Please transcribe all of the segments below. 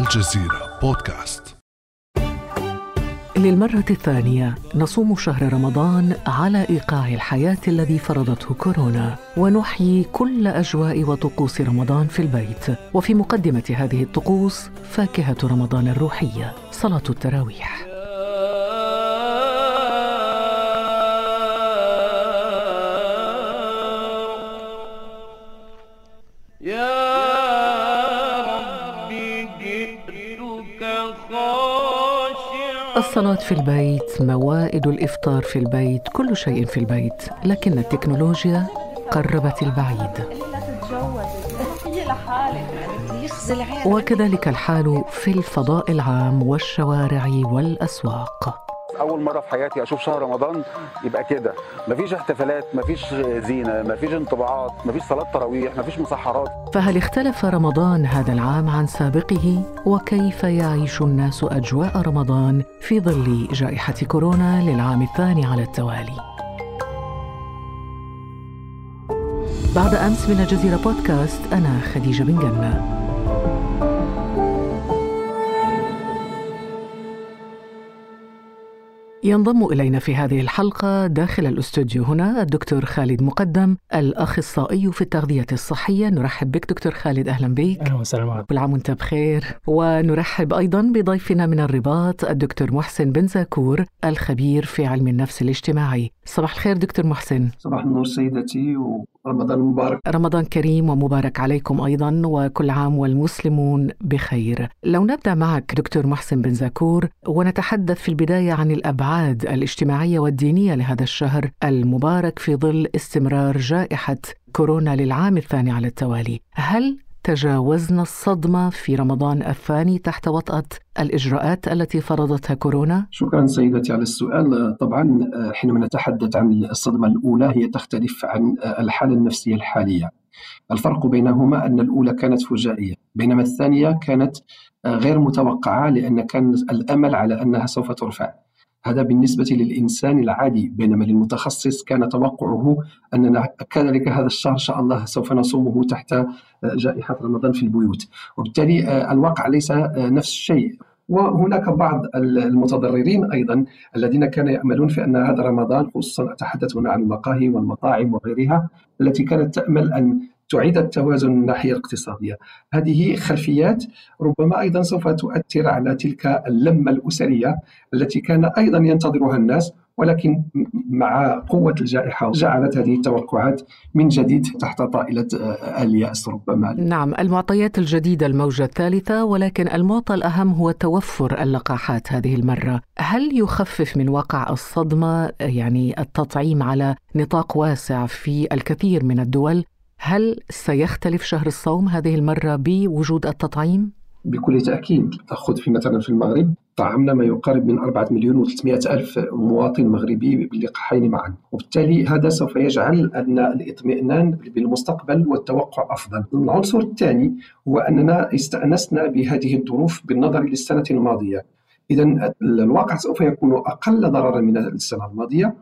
الجزيرة بودكاست. للمرة الثانية نصوم شهر رمضان على إيقاع الحياة الذي فرضته كورونا ونحيي كل أجواء وطقوس رمضان في البيت. وفي مقدمة هذه الطقوس فاكهة رمضان الروحية صلاة التراويح. الصلاة في البيت، موائد الإفطار في البيت، كل شيء في البيت، لكن التكنولوجيا قربت البعيد. وكذلك الحال في الفضاء العام والشوارع والأسواق. أول مرة في حياتي أشوف شهر رمضان يبقى كده. مفيش احتفالات مفيش زينة مفيش انطباعات مفيش صلاة تراويح مفيش مسحرات. فهل اختلف رمضان هذا العام عن سابقه؟ وكيف يعيش الناس أجواء رمضان في ظل جائحة كورونا للعام الثاني على التوالي؟ بعد أمس من الجزيره بودكاست أنا خديجة بن جنة. ينضم إلينا في هذه الحلقة داخل الأستوديو هنا الدكتور خالد مقدم الأخصائي في التغذية الصحية. نرحب بك دكتور خالد أهلا بك أهلا وسهلا كل عام وأنت بخير. ونرحب أيضا بضيفنا من الرباط الدكتور محسن بن زاكور الخبير في علم النفس الاجتماعي. صباح الخير دكتور محسن. صباح النور سيدتي ورمضان مبارك. رمضان كريم ومبارك عليكم أيضا وكل عام والمسلمون بخير. لو نبدأ معك دكتور محسن بن زاكور ونتحدث في البداية عن الأبعاد الاجتماعية والدينية لهذا الشهر المبارك في ظل استمرار جائحة كورونا للعام الثاني على التوالي. هل تجاوزنا الصدمة في رمضان الثاني تحت وطأة الإجراءات التي فرضتها كورونا؟ شكرا سيدتي على السؤال. طبعا حينما نتحدث عن الصدمة الأولى هي تختلف عن الحالة النفسية الحالية. الفرق بينهما أن الأولى كانت فجائية بينما الثانية كانت غير متوقعة لأن كان الأمل على أنها سوف ترفع. هذا بالنسبة للإنسان العادي بينما للمتخصص كان توقعه أننا كذلك هذا الشهر إن شاء الله سوف نصومه تحت جائحة رمضان في البيوت. وبالتالي الواقع ليس نفس الشيء. وهناك بعض المتضررين أيضا الذين كانوا يأملون في أن هذا رمضان خصوصا اتحدث هنا عن المقاهي والمطاعم وغيرها التي كانت تأمل أن تعيد التوازن من الناحيه الاقتصادية. هذه خلفيات ربما أيضا سوف تؤثر على تلك اللمة الأسرية التي كان أيضا ينتظرها الناس ولكن مع قوة الجائحة جعلت هذه التوقعات من جديد تحت طائلة آليأس ربما. نعم المعطيات الجديدة الموجة الثالثة ولكن المعطى الأهم هو توفر اللقاحات هذه المرة. هل يخفف من وقع الصدمة يعني التطعيم على نطاق واسع في الكثير من الدول؟ هل سيختلف شهر الصوم هذه المرة بوجود التطعيم؟ بكل تأكيد تأخذ في مثلا في المغرب طعمنا ما يقارب من 4 مليون و300 ألف مواطن مغربي باللقاحين معا. وبالتالي هذا سوف يجعل أن الاطمئنان بالمستقبل والتوقع أفضل. العنصر الثاني هو أننا استأنسنا بهذه الظروف بالنظر للسنة الماضية. إذا الواقع سوف يكون أقل ضررا من السنة الماضية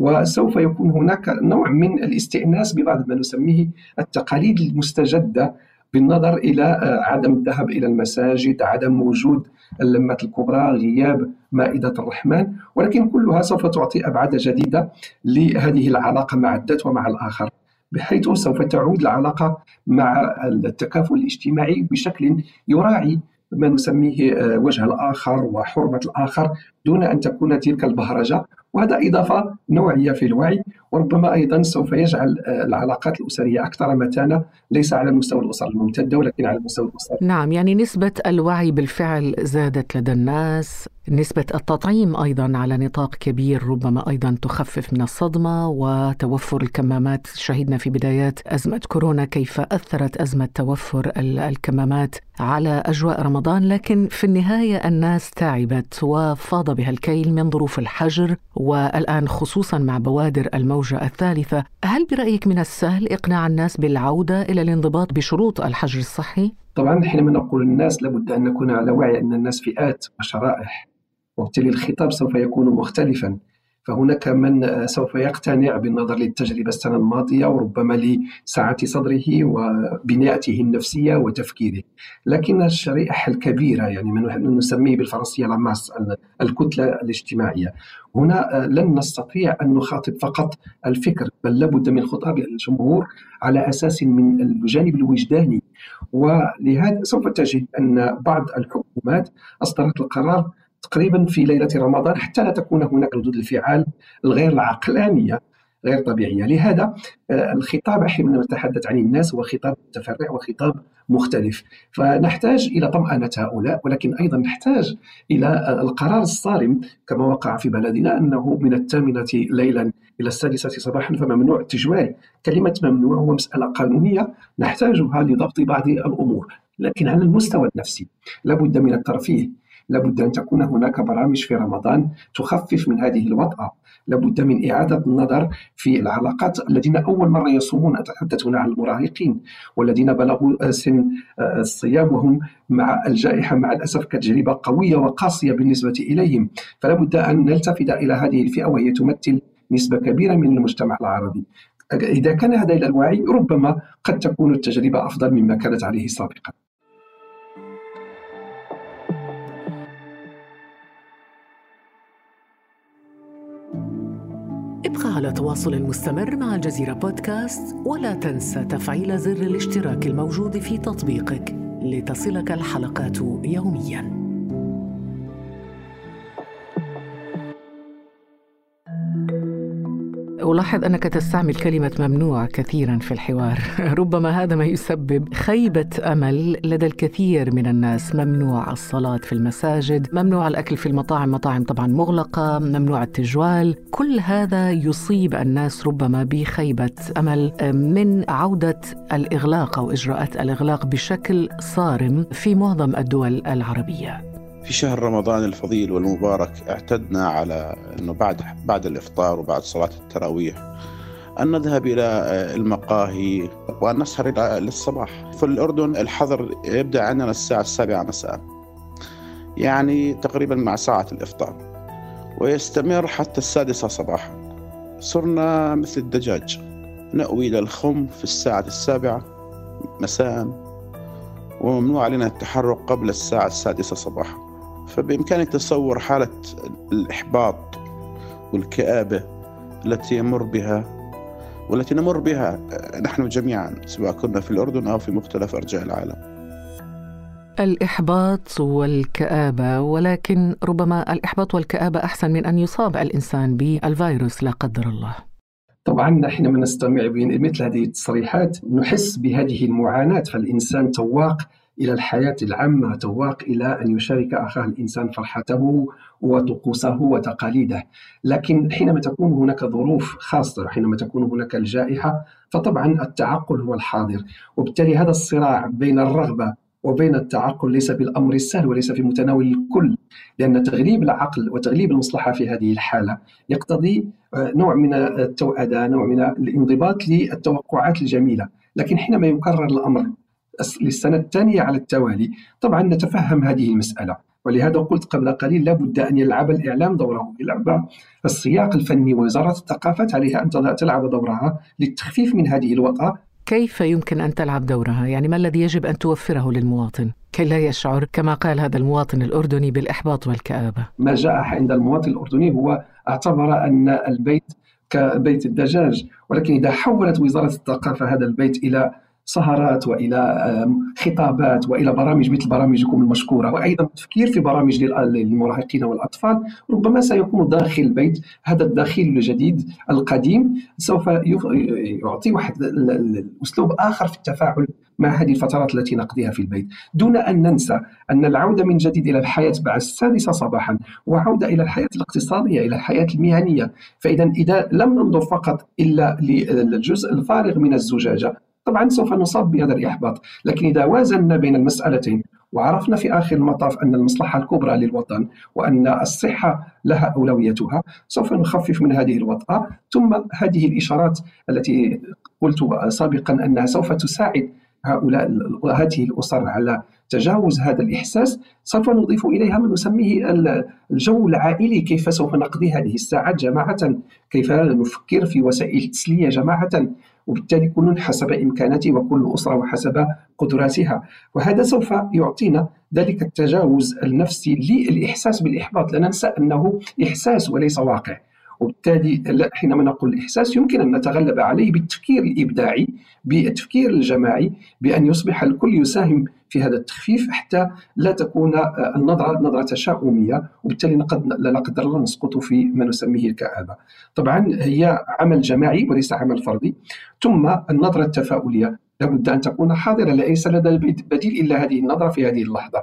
وسوف يكون هناك نوع من الاستئناس ببعض ما نسميه التقاليد المستجدة بالنظر إلى عدم الذهاب إلى المساجد، عدم وجود اللمات الكبرى، غياب مائدة الرحمن، ولكن كلها سوف تعطي أبعاد جديدة لهذه العلاقة مع الذات ومع الآخر. بحيث سوف تعود العلاقة مع التكافل الاجتماعي بشكل يراعي ما نسميه وجه الآخر وحرمة الآخر دون أن تكون تلك البهرجة وهذا إضافة نوعية في الوعي وربما أيضا سوف يجعل العلاقات الأسرية أكثر متانة ليس على مستوى الأسر الممتدة ولكن على مستوى الأسر نعم يعني نسبة الوعي بالفعل زادت لدى الناس. نسبة التطعيم أيضا على نطاق كبير ربما أيضا تخفف من الصدمة وتوفر الكمامات شهدنا في بدايات أزمة كورونا كيف أثرت أزمة توفر الكمامات على أجواء رمضان لكن في النهاية الناس تعبت وفاض بها الكيل من ظروف الحجر والآن خصوصا مع بوادر الموجة الثالثة هل برأيك من السهل إقناع الناس بالعودة إلى الانضباط بشروط الحجر الصحي؟ طبعا حينما نقول الناس لابد أن نكون على وعي أن الناس فئات وشرائح وبالتالي الخطاب سوف يكون مختلفا. فهناك من سوف يقتنع بالنظر للتجربة السنة الماضية وربما لسعة صدره وبناءته النفسية وتفكيره. لكن الشريحة الكبيرة يعني من نسميه بالفرنسية لاماس الكتلة الاجتماعية. هنا لن نستطيع أن نخاطب فقط الفكر بل لابد من خطاب الجمهور على أساس من الجانب الوجداني ولهذا سوف تجد أن بعض الحكومات أصدرت القرار تقريبا في ليلة رمضان حتى لا تكون هناك ردود الفعال الغير العقلانية غير طبيعية، لهذا آه، الخطاب حينما نتحدث عن الناس هو خطاب متفرع وخطاب مختلف، فنحتاج إلى طمانه هؤلاء ولكن أيضا نحتاج إلى آه، القرار الصارم كما وقع في بلدنا أنه من الثامنة ليلا إلى السادسة صباحا فممنوع التجوال، كلمة ممنوع هو مسألة قانونية نحتاجها لضبط بعض الأمور، لكن على المستوى النفسي لابد من الترفيه؟ لابد أن تكون هناك برامج في رمضان تخفف من هذه الوطأة. لابد من إعادة النظر في العلاقات الذين أول مرة يصومون أتحدث هنا عن المراهقين والذين بلغوا سن الصيام وهم مع الجائحة. مع الأسف كتجربة قوية وقاسية بالنسبة إليهم. فلا بد أن نلتفت إلى هذه الفئة وهي تمثل نسبة كبيرة من المجتمع العربي إذا كان هذا إلى الوعي ربما قد تكون التجربة أفضل مما كانت عليه سابقا ابقى على تواصل مستمر مع الجزيرة بودكاست ولا تنسى تفعيل زر الاشتراك الموجود في تطبيقك لتصلك الحلقات يومياً. ألاحظ أنك تستعمل كلمة ممنوع كثيرا في الحوار. ربما هذا ما يسبب خيبة أمل لدى الكثير من الناس. ممنوع الصلاة في المساجد ممنوع الأكل في المطاعم مطاعم طبعا مغلقة ممنوع التجوال. كل هذا يصيب الناس ربما بخيبة أمل. من عودة الإغلاق أو إجراءات الإغلاق بشكل صارم في معظم الدول العربية. في شهر رمضان الفضيل والمبارك اعتدنا على إنه بعد بعد الإفطار وبعد صلاة التراويح أن نذهب إلى المقاهي وأن نسهر إلى للصباح. في الأردن الحظر يبدأ عندنا الساعة السابعة مساء. يعني تقريبا مع ساعة الإفطار. ويستمر حتى السادسة صباحا. صرنا مثل الدجاج نأوي إلى الخم في الساعة السابعة مساء وممنوع علينا التحرك قبل الساعة السادسة صباحا فبإمكانك تصور حالة الإحباط والكآبة التي يمر بها والتي نمر بها نحن جميعا سواء كنا في الأردن أو في مختلف أرجاء العالم. الإحباط والكآبة ولكن ربما الإحباط والكآبة أحسن من أن يصاب الإنسان بالفيروس لا قدر الله. طبعا حينما نستمع بمثل هذه التصريحات نحس بهذه المعاناة فالإنسان تواق إلى الحياة العامة تواق إلى أن يشارك أخاه الإنسان فرحته وطقوسه وتقاليده. لكن حينما تكون هناك ظروف خاصة حينما تكون هناك الجائحة فطبعا التعقل هو الحاضر. وبالتالي هذا الصراع بين الرغبة وبين التعقل ليس بالأمر السهل وليس في متناول الكل لأن تغليب العقل وتغليب المصلحة في هذه الحالة يقتضي آه، نوع من التوأدة نوع من الانضباط للتوقعات الجميلة. لكن حينما يكرر الأمر للسنة الثانية على التوالي. طبعا نتفهم هذه المسألة ولهذا قلت قبل قليل لابد أن يلعب الإعلام دوره يلعب السياق الفني ووزارة الثقافة عليها أن تلعب دورها للتخفيف من هذه الوطأة. كيف يمكن أن تلعب دورها؟ يعني ما الذي يجب أن توفره للمواطن؟ كي لا يشعر كما قال هذا المواطن الأردني بالإحباط والكآبة. ما جاء عند المواطن الأردني هو اعتبر أن البيت كبيت الدجاج ولكن إذا حولت وزارة الثقافة هذا البيت إلى سهرات وإلى خطابات وإلى برامج مثل برامجكم المشكورة وأيضا التفكير في برامج للمراهقين والأطفال. ربما سيكون داخل البيت هذا الداخل الجديد القديم سوف يعطي واحد الاسلوب آخر في التفاعل مع هذه الفترات التي نقضيها في البيت. دون أن ننسى أن العودة من جديد إلى الحياة بعد السادسة صباحا وعودة إلى الحياة الاقتصادية إلى الحياة المهنية. فاذا إذا لم ننظر فقط إلا للجزء الفارغ من الزجاجة طبعا سوف نصاب بهذا الإحباط. لكن إذا وازنا بين المسألتين وعرفنا في آخر المطاف أن المصلحة الكبرى للوطن وأن الصحة لها أولويتها سوف نخفف من هذه الوطأة. ثم هذه الإشارات التي قلت سابقا أنها سوف تساعد هؤلاء هذه الأسر على تجاوز هذا الإحساس سوف نضيف إليها ما نسميه الجو العائلي. كيف سوف نقضي هذه الساعات جماعة؟ كيف نفكر في وسائل التسلية جماعة؟ وبالتالي كل حسب إمكاناته وكل أسرة وحسب قدراتها. وهذا سوف يعطينا ذلك التجاوز النفسي للإحساس بالإحباط. لا ننسى أنه إحساس وليس واقع. وبالتالي حينما نقول الإحساس يمكن أن نتغلب عليه بالتفكير الإبداعي بالتفكير الجماعي بأن يصبح الكل يساهم في هذا التخفيف حتى لا تكون النظرة نظرة تشاؤمية وبالتالي قد لا قدر الله نسقط في ما نسميه الكآبة. طبعا هي عمل جماعي وليس عمل فردي. ثم النظرة التفاؤلية. لابد أن تكون حاضرة ليس لدى بديل إلا هذه النظرة في هذه اللحظة.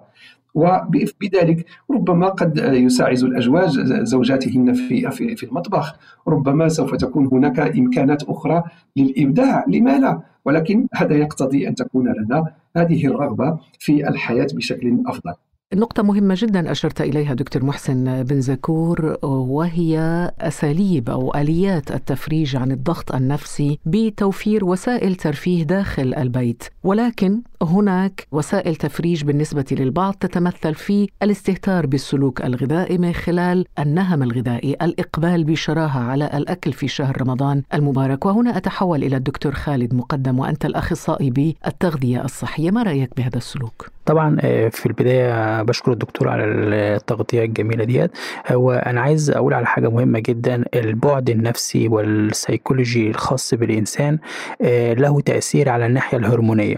وبذلك ربما قد يساعد الأزواج زوجاتهن في في المطبخ. ربما سوف تكون هناك إمكانات أخرى للإبداع لما لا؟ ولكن هذا يقتضي أن تكون لنا هذه الرغبة في الحياة بشكل أفضل. نقطة مهمة جدا أشرت إليها دكتور محسن بن زكور وهي أساليب أو آليات التفريج عن الضغط النفسي بتوفير وسائل ترفيه داخل البيت. ولكن هناك وسائل تفريج بالنسبة للبعض تتمثل في الاستهتار بالسلوك الغذائي من خلال النهم الغذائي الإقبال بشراهة على الأكل في شهر رمضان المبارك. وهنا أتحول إلى الدكتور خالد مقدم وأنت الأخصائي بالتغذية الصحية. ما رأيك بهذا السلوك؟ طبعا آه، في البداية بشكر الدكتور على التغطية الجميلة ديت. هو أنا عايز أقول على حاجة مهمة جدا البعد النفسي والسيكولوجي الخاص بالإنسان آه، له تأثير على الناحية الهرمونية.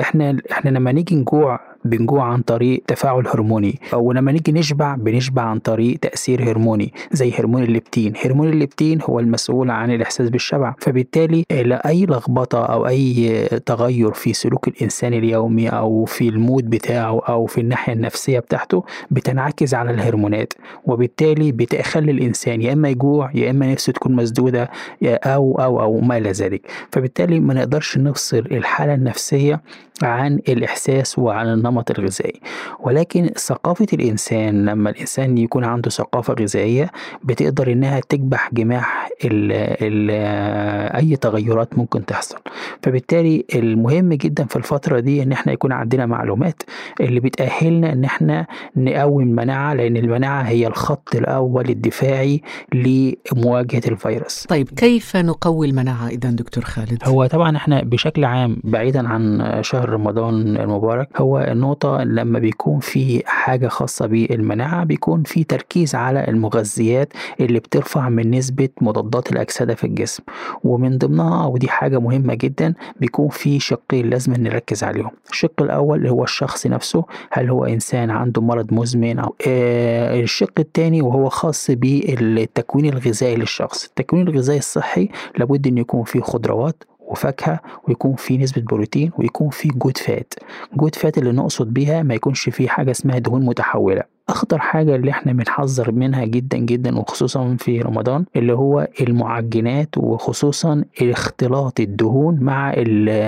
إحنا إحنا لما نيجي نجوع بنجوع عن طريق تفاعل هرموني. ولما نيجي نشبع بنشبع عن طريق تأثير هرموني زي هرمون الليبتين. هرمون الليبتين هو المسؤول عن الإحساس بالشبع. فبالتالي أي لخبطة أو أي تغير في سلوك الإنسان اليومي أو في ال mood بتاعه أو في الناحية النفسية بتاعته بتنعكس على الهرمونات. وبالتالي بتخلي الإنسان يا إما يجوع يا إما نفسه تكون مسدودة أو أو أو ما إلى ذلك. فبالتالي ما نقدرش نفصل الحالة النفسية عن الإحساس وعن النمط الغذائي ولكن ثقافة الإنسان لما الإنسان يكون عنده ثقافة غذائية بتقدر إنها تكبح جماح ال ال أي تغيرات ممكن تحصل. فبالتالي المهم جدا في الفترة دي إن إحنا يكون عندنا معلومات اللي بتأهلنا إن إحنا نقوي المناعة لأن المناعة هي الخط الأول الدفاعي لمواجهة الفيروس. طيب كيف نقوي المناعة إذا دكتور خالد؟ هو طبعا إحنا بشكل عام بعيدا عن شهر رمضان المبارك هو النقطة لما بيكون في حاجة خاصة بالمناعة بيكون في تركيز على المغذيات اللي بترفع من نسبة مضادات الأكسدة في الجسم. ومن ضمنها ودي حاجة مهمة جدا بيكون في شقين لازم نركز عليهم. الشق الأول هو الشخص نفسه هل هو إنسان عنده مرض مزمن أو آه الشق الثاني وهو خاص بالتكوين الغذائي للشخص. التكوين الغذائي الصحي لابد أن يكون فيه خضروات وفاكهة ويكون في نسبة بروتين ويكون في جود فات. جود فات اللي نقصد بيها ما يكونش فيه حاجة اسمها دهون متحولة. أخطر حاجة اللي إحنا بنحذر منها جدا جدا وخصوصا في رمضان اللي هو المعجنات وخصوصا اختلاط الدهون مع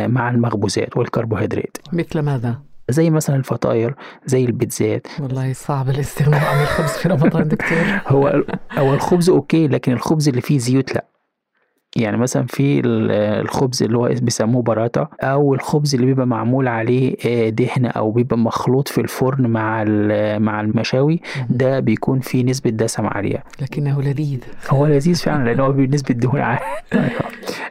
مع المخبوزات والكربوهيدرات. مثل ماذا؟ زي مثلا الفطاير زي البيتزات. والله صعب الاستغناء عن الخبز في رمضان دكتور. هو هو الخبز okay لكن الخبز اللي فيه زيوت لا. يعني مثلا في الخبز اللي هو بيسموه براتا أو الخبز اللي بيبقى معمول عليه آه، دهن أو بيبقى مخلوط في الفرن مع مع المشاوي ده بيكون فيه نسبة دسم عاليه لكنه لذيذ. هو لذيذ فعلا لأن هو بنسبه دهون عالية.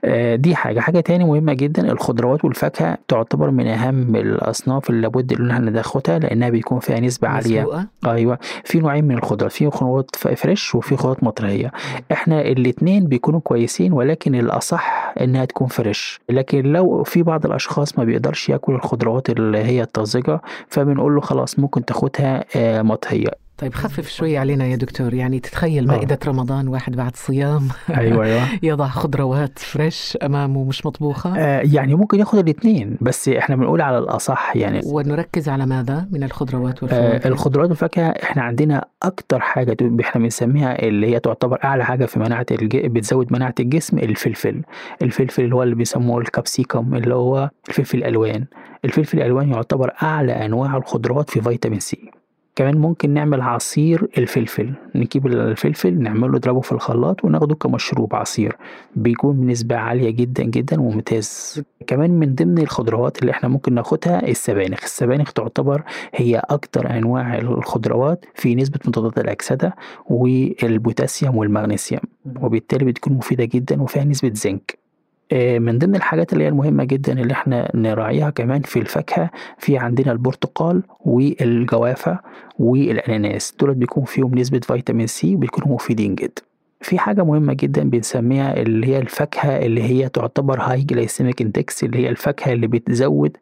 آه، دي حاجة. حاجة تاني مهمة جدا الخضروات والفاكهة تعتبر من أهم الأصناف اللي لابد إن إحنا ناخدها لأنها بيكون فيها نسبة عالية. مسوقة. أيوه. في نوعين من الخضروات في خضروات fresh وفي خضروات مطهية. إحنا الاثنين بيكونوا كويسين ولكن الأصح إنها تكون fresh. لكن لو في بعض الأشخاص ما بيقدرش ياكل الخضروات اللي هي الطازجة فبنقول له خلاص ممكن تاخدها آه، مطهية طيب خفف شوي علينا يا دكتور. يعني تتخيل آه. مائدة رمضان واحد بعد صيام. أيوة أيوة. يضع خضروات fresh أمامه مش مطبوخة. آه يعني ممكن ياخد الاثنين بس إحنا بنقول على الأصح يعني ونركز على ماذا من الخضروات والفواكه؟ آه الخضروات والفاكهة إحنا عندنا أكتر حاجة إحنا بنسميها اللي هي تعتبر أعلى حاجة في مناعة الج... بتزود مناعة الجسم الفلفل. الفلفل اللي هو اللي بيسموه الكابسيكم اللي هو الفلفل الألوان الفلفل الألوان يعتبر أعلى أنواع الخضروات في فيتامين سي. كمان ممكن نعمل عصير الفلفل. نجيب الفلفل نعمله نضربه في الخلاط وناخده كمشروب عصير. بيكون بنسبة عالية جدا جدا وممتاز. كمان من ضمن الخضروات اللي إحنا ممكن ناخدها السبانخ. السبانخ تعتبر هي أكتر أنواع الخضروات في نسبة مضادات الأكسدة والبوتاسيوم والمغنيسيوم وبالتالي بتكون مفيدة جدا وفيها نسبة زنك. من ضمن الحاجات اللي هي المهمة جدا اللي إحنا نراعيها كمان في الفاكهة في عندنا البرتقال والجوافة والأناناس. دول بيكون فيهم نسبة فيتامين سي بيكونوا مفيدين جدا. في حاجة مهمة جدا بنسميها اللي هي الفاكهة اللي هي تعتبر high glycemic index اللي هي الفاكهة اللي بتزود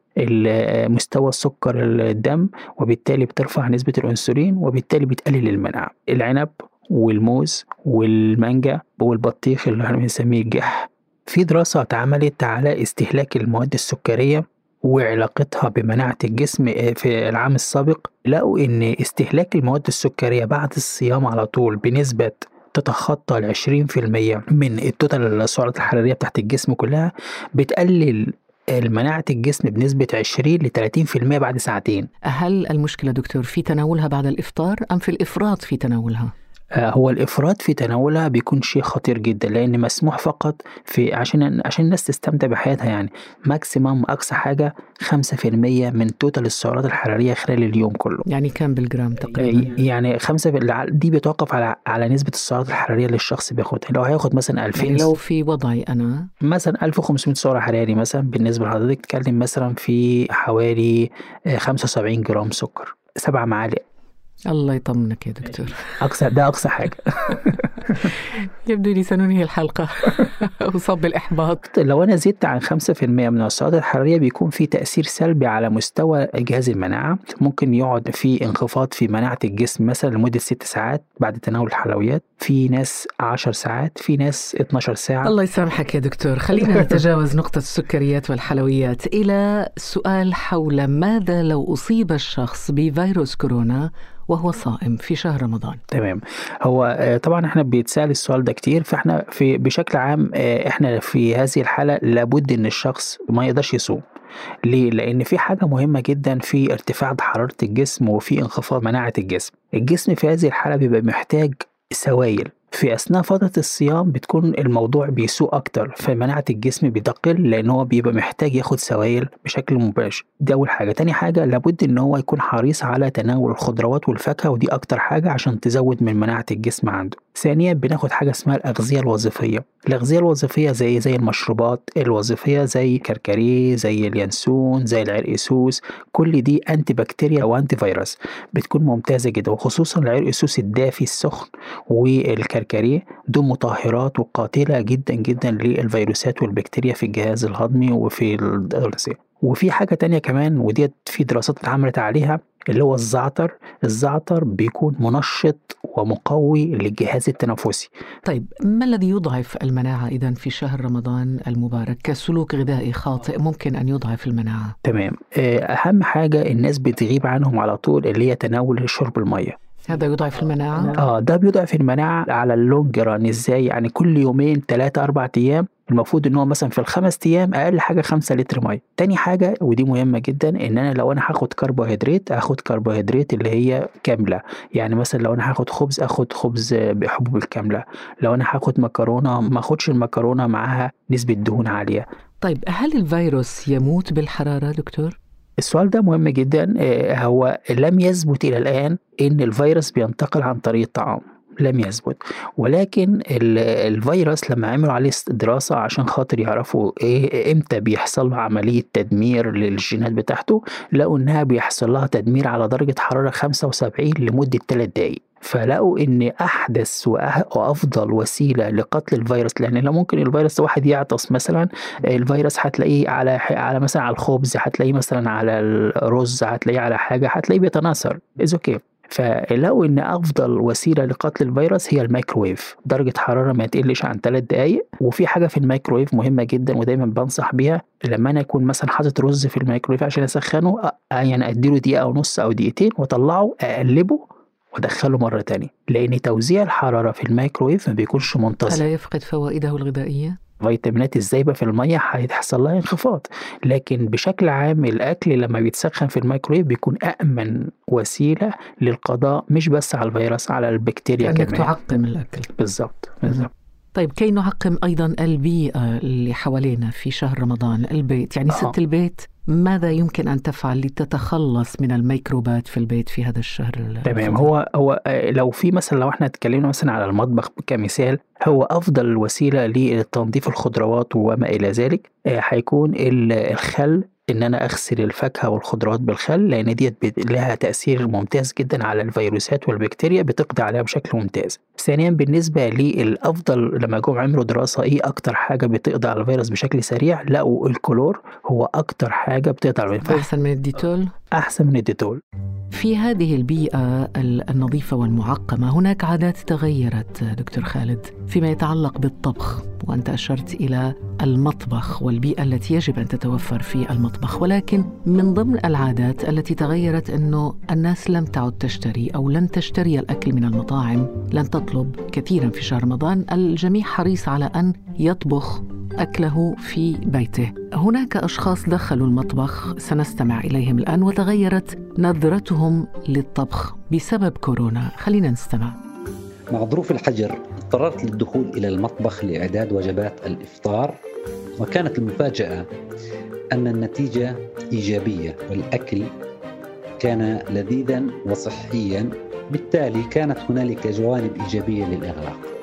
مستوى السكر الدم وبالتالي بترفع نسبة الأنسولين وبالتالي بتقلل المناعة. العنب والموز والمانجا والبطيخ اللي إحنا بنسميه الجح في دراسة اتعملت على استهلاك المواد السكرية وعلاقتها بمناعة الجسم آه، في العام السابق لقوا إن استهلاك المواد السكرية بعد الصيام على طول بنسبة تتخطى في المية من ال total السعرات الحرارية بتاعت الجسم كلها بتقلل مناعة الجسم بنسبة 20 ل 30% بعد ساعتين هل المشكلة دكتور في تناولها بعد الإفطار أم في الإفراط في تناولها؟ آه، هو الإفراط في تناولها بيكون شيء خطير جدا لأن مسموح فقط في عشان عشان الناس تستمتع بحياتها يعني. maximum خمسة في المية من total السعرات الحرارية خلال اليوم كله. يعني كام بالجرام تقريبا؟ يعني خمسة دي بيتوقف على على نسبة السعرات الحرارية اللي الشخص بياخدها. لو هياخد مثلا 2000 يعني لو في وضعي أنا؟ مثلا 1500 سعر حراري مثلا بالنسبة لحضرتك تتكلم مثلا في حوالي 75 جرام سكر سبع معالق. الله يطمنك يا دكتور. أقصى ده أقصى حاجة. يبدو لي سننهي الحلقة. أصاب بالإحباط. لو أنا زدت عن 5% من السعرات الحرارية بيكون في تأثير سلبي على مستوى جهاز المناعة. ممكن يقعد في انخفاض في مناعة الجسم مثلا لمدة 6 ساعات بعد تناول الحلويات. في ناس 10 ساعات في ناس 12 ساعة. الله يسامحك يا دكتور. خلينا نتجاوز نقطة السكريات والحلويات. إلى سؤال حول ماذا لو أصيب الشخص بفيروس كورونا وهو صائم في شهر رمضان. تمام. هو آه، طبعا إحنا بيتسأل السؤال ده كتير فإحنا في بشكل عام آه، إحنا في هذه الحالة لابد إن الشخص ما يقدرش يصوم. ليه؟ لأن في حاجة مهمة جدا في ارتفاع حرارة الجسم وفي انخفاض مناعة الجسم. الجسم في هذه الحالة بيبقى محتاج سوائل. في أثناء فترة الصيام بتكون الموضوع بيسوء أكتر فمناعة الجسم بتقل لأن هو بيبقى محتاج ياخد سوائل بشكل مباشر. دي أول حاجة. تاني حاجة لابد إن هو يكون حريص على تناول الخضروات والفاكهة ودي أكتر حاجة عشان تزود من مناعة الجسم عنده. ثانيا بناخد حاجة اسمها الأغذية الوظيفية. الأغذية الوظيفية زي زي المشروبات الوظيفية زي كركريه زي اليانسون زي العرقسوس كل دي أنتي بكتيريا أو أنتي فيروس بتكون ممتازة جدا وخصوصا العرقسوس الدافي السخن والكركريه دول مطهرات وقاتلة جدا جدا للفيروسات والبكتيريا في الجهاز الهضمي وفي الدراسية وفي حاجة تانية كمان وديت في دراسات اتعملت عليها اللي هو الزعتر. الزعتر بيكون منشط ومقوي للجهاز التنفسي طيب ما الذي يضعف المناعة إذا في شهر رمضان المبارك كسلوك غذائي خاطئ ممكن أن يضعف المناعة؟ تمام. آه، أهم حاجة الناس بتغيب عنهم على طول اللي هي تناول شرب المية. هذا يضعف المناعة؟ آه ده بيضعف المناعة على اللونج ران. إزاي؟ يعني كل يومين ثلاثة أربع أيام المفروض إن هو مثلا في الخمس أيام أقل حاجة 5 لتر مية. تاني حاجة ودي مهمة جدا إن أنا لو أنا هاخد كربوهيدرات اخد كربوهيدرات اللي هي كاملة. يعني مثلا لو أنا هاخد خبز اخد خبز بحبوب الكاملة. لو أنا هاخد مكرونة ما أخدش المكرونة معاها نسبة دهون عالية. طيب هل الفيروس يموت بالحرارة دكتور؟ السؤال ده مهم جدا. آه، هو لم يثبت إلى الآن إن الفيروس بينتقل عن طريق الطعام. لم يثبت. ولكن الفيروس لما عملوا عليه دراسة عشان خاطر يعرفوا إيه إمتى بيحصل له عملية تدمير للجينات بتاعته لقوا إنها بيحصل لها تدمير على درجة حرارة 75 لمدة 3 دقايق. فلقوا إن أحدث وأفضل وسيلة لقتل الفيروس لأن لو ممكن الفيروس واحد يعطس مثلا الفيروس هتلاقيه على على مثلا على الخبز هتلاقيه مثلا على الرز هتلاقيه على حاجة هتلاقيه بيتناثر. is okay فلقوا إن أفضل وسيلة لقتل الفيروس هي الميكروويف. درجة حرارة ما تقلش عن 3 دقائق وفي حاجة في الميكروويف مهمة جدا ودايما بنصح بيها. لما أنا اكون مثلا حاطط رز في الميكروويف عشان أسخنه يعني أديله دقيقة ونص أو دقيقتين وأطلعه أقلبه وأدخله مرة تانية. لأن توزيع الحرارة في الميكروويف ما بيكونش منتظم. ألا يفقد فوائده الغذائية؟ فيتامينات الزايبة في المَيّة هيحصل لها انخفاض، لكن بشكل عام الأكل لمّا بيتسخّن في الميكروويف بيكون أأمن وسيلة للقضاء مش بس على الفيروس على البكتيريا كمان. تعقم الأكل بالضبط، بالضبط. طيب كي نعقم أيضا البيئة اللي حوالينا في شهر رمضان البيت يعني آه. ست البيت ماذا يمكن أن تفعل لتتخلص من الميكروبات في البيت في هذا الشهر ال- تمام؟ هو هو آه، لو في مثلا لو إحنا اتكلمنا مثلا على المطبخ كمثال هو أفضل وسيلة لتنظيف الخضروات وما إلى ذلك آه، هيكون ال- الخل إن أنا أغسل الفاكهة والخضروات بالخل لأن ديت لها تأثير ممتاز جدا على الفيروسات والبكتيريا بتقضي عليها بشكل ممتاز. ثانيا بالنسبة للأفضل لما جم عملوا دراسة إيه أكتر حاجة بتقضي على الفيروس بشكل سريع؟ لقوا الكلور هو أكتر حاجة بتقضي على الفيروس. أحسن من الديتول؟ أحسن من الديتول. في هذه البيئة ال- النظيفة والمعقمة هناك عادات تغيرت دكتور خالد فيما يتعلق بالطبخ وأنت أشرت إلى المطبخ والبيئة التي يجب أن تتوفر في المطبخ ولكن من ضمن العادات التي تغيرت أنه الناس لم تعد تشتري أو لن تشتري الأكل من المطاعم. لن تطلب كثيرا في شهر رمضان. الجميع حريص على أن يطبخ أكله في بيته. هناك أشخاص دخلوا المطبخ سنستمع إليهم الآن وتغيرت نظرتهم للطبخ بسبب كورونا. خلينا نستمع. مع ظروف الحجر اضطررت للدخول إلى المطبخ لإعداد وجبات الإفطار وكانت المفاجأة أن النتيجة إيجابية والأكل كان لذيذا وصحيا بالتالي كانت هنالك جوانب إيجابية للإغلاق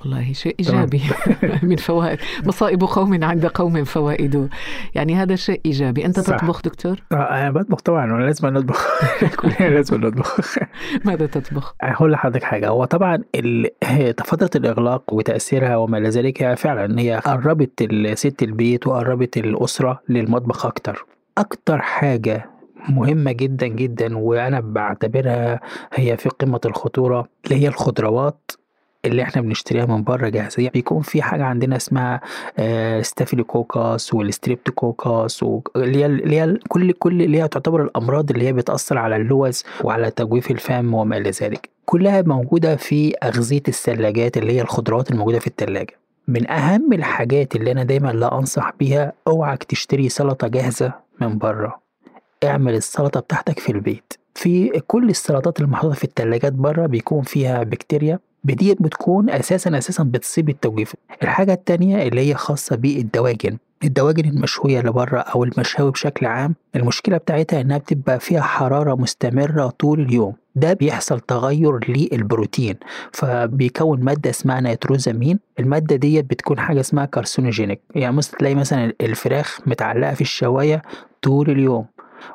والله شيء إيجابي من فوائد. مصائب قوم عند قوم فوائد. يعني هذا شيء إيجابي. أنت صح. تطبخ دكتور؟ آه، أنا بطبخ طبعا وأنا لازم نطبخ كلنا لازم نطبخ. ماذا تطبخ؟ هقول لحضرتك حاجة. هو طبعا ال- فترة الإغلاق وتأثيرها وما إلى ذلك هي فعلا هي قربت ست البيت وقربت الأسرة للمطبخ أكتر. أكتر حاجة مهمة جدا جدا وأنا بعتبرها هي في قمة الخطورة اللي هي الخضروات. اللي إحنا بنشتريها من بره جاهزة بيكون في حاجة عندنا اسمها آه، staphylococcus وال streptococcus و- اللي هي اللي هي كل كل اللي هي تعتبر الأمراض اللي هي بتأثر على اللوز وعلى تجويف الفم وما إلى ذلك. كلها موجودة في أغذية الثلاجات اللي هي الخضروات الموجودة في الثلاجة من أهم الحاجات اللي أنا دايما لا أنصح بيها أوعك تشتري سلطة جاهزة من بره. اعمل السلطة بتاعتك في البيت. في كل السلطات المحطوطة في التلاجات بره بيكون فيها بكتيريا دي بتكون أساسا أساسا بتصيب التوجيف الحاجة التانية اللي هي خاصة بالدواجن. الدواجن المشوية اللي بره أو المشاوي بشكل عام المشكلة بتاعتها إنها بتبقى فيها حرارة مستمرة طول اليوم. ده بيحصل تغير للبروتين فبيكون مادة اسمها نيتروزامين. المادة دي بتكون حاجة اسمها كارسينوجينيك. يعني مثلا تلاقي مثلا الفراخ متعلقة في الشواية طول اليوم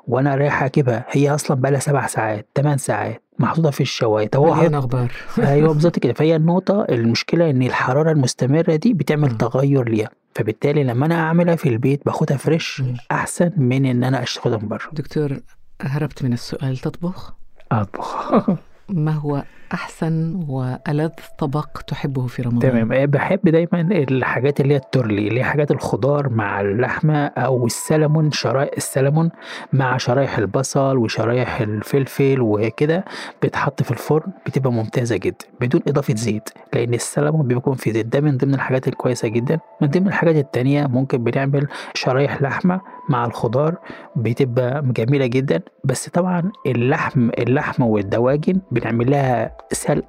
وأنا رايح أجيبها. هي أصلا بقالها سبع ساعات ثمان ساعات. محطوطة في الشواية. طب هو مليان أخبار. أيوه بالظبط كده. فهي النقطة المشكلة إن الحرارة المستمرة دي بتعمل مم. تغير ليها. فبالتالي لما أنا أعملها في البيت باخدها فريش مم. أحسن من إن أنا اشتغلها من بره. دكتور هربت من السؤال. تطبخ؟ أطبخ. ما هو أحسن وألذ طبق تحبه في رمضان؟ تمام. آه، بحب دايما الحاجات اللي هي التورلي اللي هي حاجات الخضار مع اللحمة أو السلمون شرايح السلمون مع شرايح البصل وشرايح الفلفل وكده بتحط في الفرن بتبقى ممتازة جدا بدون إضافة زيت لأن السلمون بيكون فيه زيت. ده من ضمن الحاجات الكويسة جدا. من ضمن الحاجات التانية ممكن بنعمل شرايح لحمة مع الخضار بتبقى جميلة جدا. بس طبعا اللحم اللحمة والدواجن بنعمل لها سلق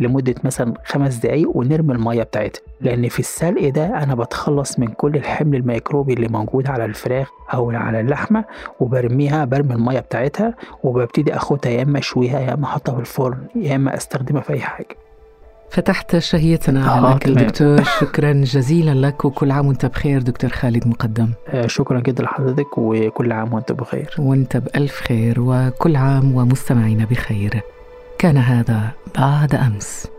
لمدة مثلا خمس دقايق ونرمي المية بتاعتها. لأن في السلق ده أنا بتخلص من كل الحمل الميكروبي اللي موجود على الفراخ أو على اللحمة وبرميها برمي المية بتاعتها وببتدي أخدها يا إما أشويها يا إما أحطها في الفرن يا إما أستخدمها في أي حاجة. فتحت شهيتنا آه، تمام. دكتور. شكرا جزيلا لك وكل عام وأنت بخير دكتور خالد مقدم. آه، شكرا جدا لحضرتك وكل عام وأنت بخير. وأنت بألف خير وكل عام ومستمعينا بخير. كان هذا بعد أمس.